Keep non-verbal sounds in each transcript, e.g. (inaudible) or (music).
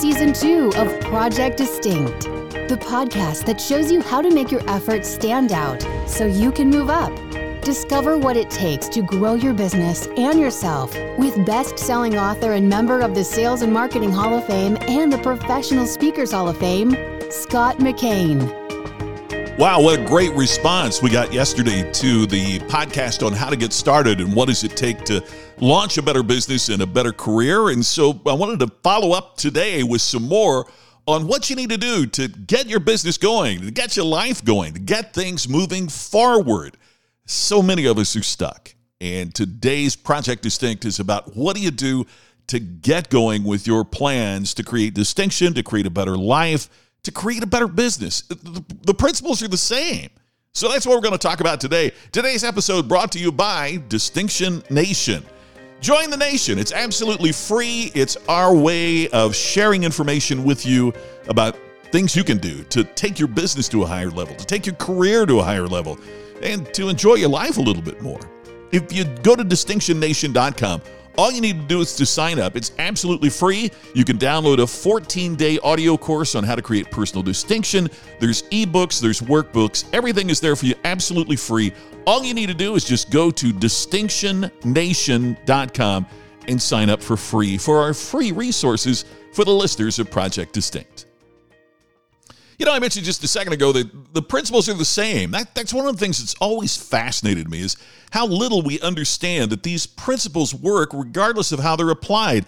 season two of Project Distinct, the podcast that shows you how to make your efforts stand out so you can move up. Discover what it takes to grow your business and yourself with best selling author and member of the Sales and Marketing Hall of Fame and the Professional Speakers Hall of Fame, Scott McKain. Wow, what a great response we got yesterday to the podcast on how to get started and what does it take to launch a better business and a better career. And so I wanted to follow up today with some more on what you need to do to get your business going, to get your life going, to get things moving forward. So many of us are stuck. And today's Project Distinct is about what do you do to get going with your plans to create distinction, to create a better life, to create a better business. The principles are the same. So that's what we're going to talk about today. Today's episode brought to you by Distinction Nation. Join the nation. It's absolutely free. It's our way of sharing information with you about things you can do to take your business to a higher level, to take your career to a higher level, and to enjoy your life a little bit more. If you go to distinctionnation.com, all you need to do is to sign up. It's absolutely free. You can download a 14 day audio course on how to create personal distinction. There's ebooks, there's workbooks. Everything is there for you absolutely free. All you need to do is just go to distinctionnation.com and sign up for free for our free resources for the listeners of Project Distinct. You know, I mentioned just a second ago that the principles are the same. That, that's one of the things that's always fascinated me is how little we understand that these principles work regardless of how they're applied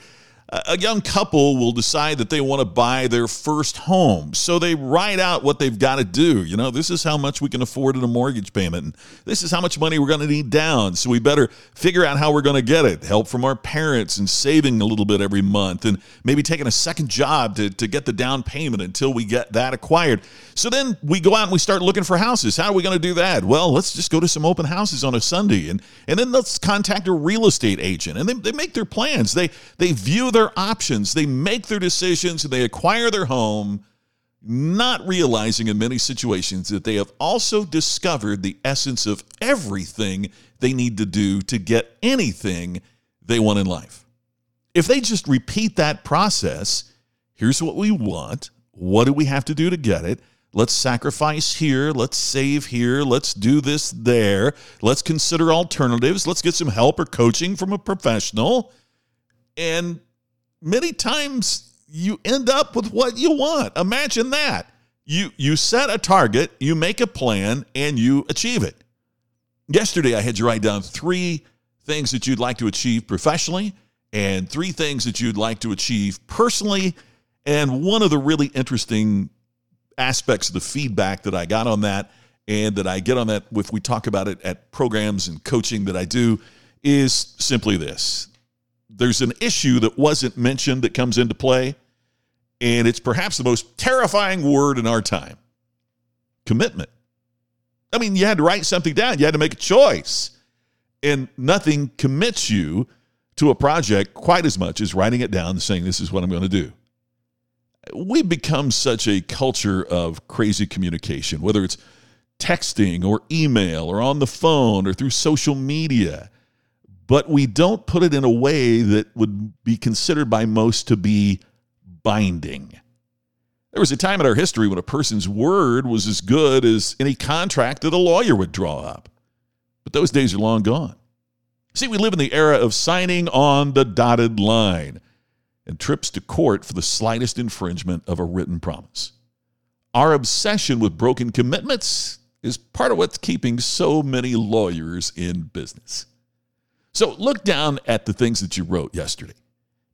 a young couple will decide that they want to buy their first home. So they write out what they've got to do. You know, this is how much we can afford in a mortgage payment. And this is how much money we're going to need down. So we better figure out how we're going to get it. Help from our parents and saving a little bit every month and maybe taking a second job to, to get the down payment until we get that acquired. So then we go out and we start looking for houses. How are we going to do that? Well, let's just go to some open houses on a Sunday and, and then let's contact a real estate agent. And they, they make their plans. They, they view their their options. They make their decisions and they acquire their home, not realizing in many situations that they have also discovered the essence of everything they need to do to get anything they want in life. If they just repeat that process, here's what we want. What do we have to do to get it? Let's sacrifice here. Let's save here. Let's do this there. Let's consider alternatives. Let's get some help or coaching from a professional. And many times you end up with what you want. Imagine that. You you set a target, you make a plan, and you achieve it. Yesterday I had you write down three things that you'd like to achieve professionally and three things that you'd like to achieve personally. And one of the really interesting aspects of the feedback that I got on that and that I get on that if we talk about it at programs and coaching that I do is simply this there's an issue that wasn't mentioned that comes into play, and it's perhaps the most terrifying word in our time commitment. I mean, you had to write something down, you had to make a choice, and nothing commits you to a project quite as much as writing it down and saying, This is what I'm going to do. We've become such a culture of crazy communication, whether it's texting or email or on the phone or through social media but we don't put it in a way that would be considered by most to be binding. There was a time in our history when a person's word was as good as any contract that a lawyer would draw up. But those days are long gone. See, we live in the era of signing on the dotted line and trips to court for the slightest infringement of a written promise. Our obsession with broken commitments is part of what's keeping so many lawyers in business. So look down at the things that you wrote yesterday.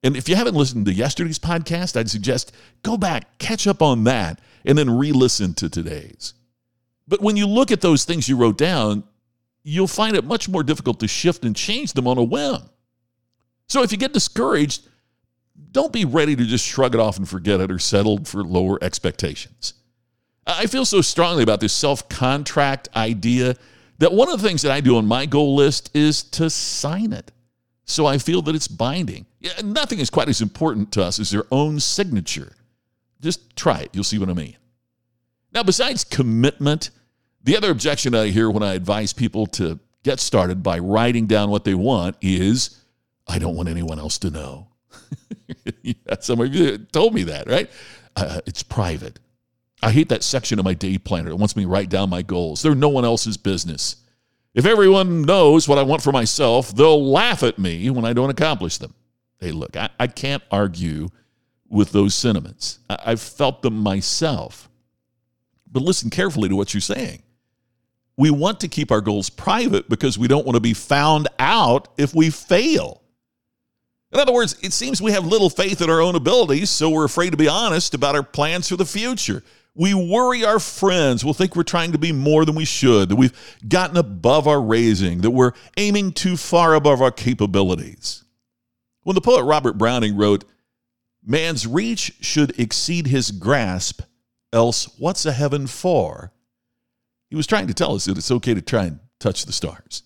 And if you haven't listened to yesterday's podcast, I'd suggest go back, catch up on that, and then re listen to today's. But when you look at those things you wrote down, you'll find it much more difficult to shift and change them on a whim. So if you get discouraged, don't be ready to just shrug it off and forget it or settle for lower expectations. I feel so strongly about this self contract idea that one of the things that I do on my goal list is to sign it. So I feel that it's binding. Yeah, nothing is quite as important to us as their own signature. Just try it. You'll see what I mean. Now, besides commitment, the other objection I hear when I advise people to get started by writing down what they want is I don't want anyone else to know. (laughs) yeah, some of you told me that, right? Uh, it's private. I hate that section of my day planner that wants me to write down my goals. They're no one else's business. If everyone knows what I want for myself, they'll laugh at me when I don't accomplish them. Hey, look, I, I can't argue with those sentiments. I, I've felt them myself. But listen carefully to what you're saying. We want to keep our goals private because we don't want to be found out if we fail. In other words, it seems we have little faith in our own abilities, so we're afraid to be honest about our plans for the future. We worry our friends will think we're trying to be more than we should, that we've gotten above our raising, that we're aiming too far above our capabilities. When the poet Robert Browning wrote, Man's reach should exceed his grasp, else what's a heaven for? He was trying to tell us that it's okay to try and touch the stars.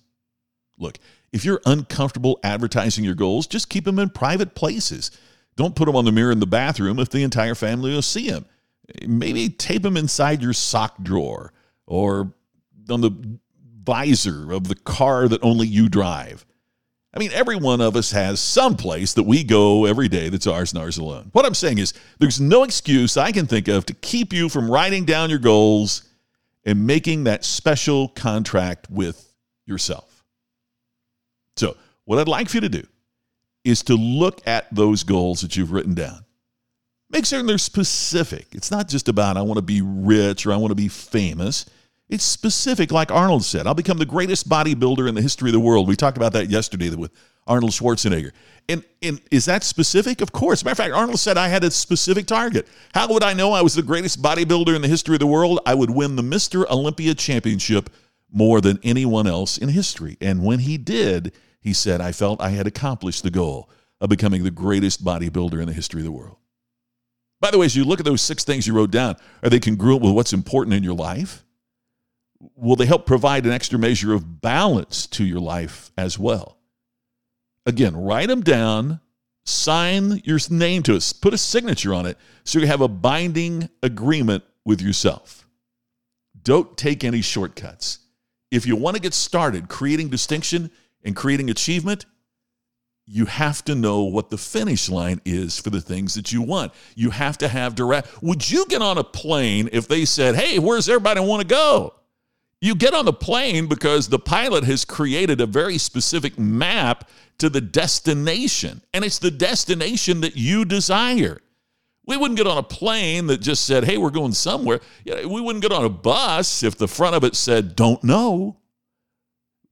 Look, if you're uncomfortable advertising your goals, just keep them in private places. Don't put them on the mirror in the bathroom if the entire family will see them. Maybe tape them inside your sock drawer or on the visor of the car that only you drive. I mean, every one of us has some place that we go every day that's ours and ours alone. What I'm saying is, there's no excuse I can think of to keep you from writing down your goals and making that special contract with yourself. So, what I'd like for you to do is to look at those goals that you've written down. Make certain they're specific. It's not just about, I want to be rich or I want to be famous. It's specific, like Arnold said. I'll become the greatest bodybuilder in the history of the world. We talked about that yesterday with Arnold Schwarzenegger. And, and is that specific? Of course. matter of fact, Arnold said I had a specific target. How would I know I was the greatest bodybuilder in the history of the world? I would win the Mr. Olympia Championship more than anyone else in history. And when he did, he said, I felt I had accomplished the goal of becoming the greatest bodybuilder in the history of the world. By the way, as you look at those six things you wrote down, are they congruent with what's important in your life? Will they help provide an extra measure of balance to your life as well? Again, write them down, sign your name to it, put a signature on it so you have a binding agreement with yourself. Don't take any shortcuts. If you want to get started creating distinction and creating achievement, you have to know what the finish line is for the things that you want. You have to have direct. Would you get on a plane if they said, "Hey, where's everybody want to go?" You get on the plane because the pilot has created a very specific map to the destination, and it's the destination that you desire. We wouldn't get on a plane that just said, hey, we're going somewhere. We wouldn't get on a bus if the front of it said, don't know.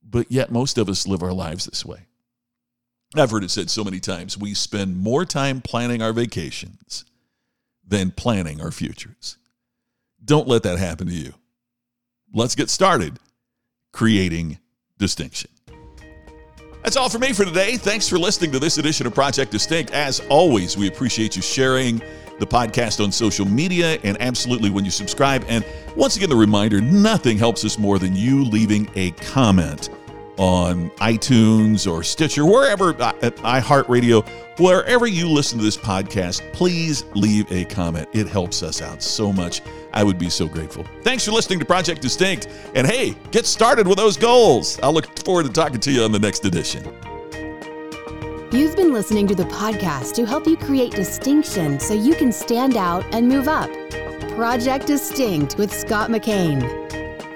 But yet, most of us live our lives this way. I've heard it said so many times we spend more time planning our vacations than planning our futures. Don't let that happen to you let's get started creating distinction. That's all for me for today. Thanks for listening to this edition of Project Distinct. As always, we appreciate you sharing the podcast on social media and absolutely when you subscribe. And once again, the reminder nothing helps us more than you leaving a comment on iTunes or Stitcher, wherever uh, at iHeartRadio, wherever you listen to this podcast, please leave a comment. It helps us out so much. I would be so grateful. Thanks for listening to Project Distinct. And hey, get started with those goals. I'll look forward to talking to you on the next edition. You've been listening to the podcast to help you create distinction so you can stand out and move up. Project Distinct with Scott McKain.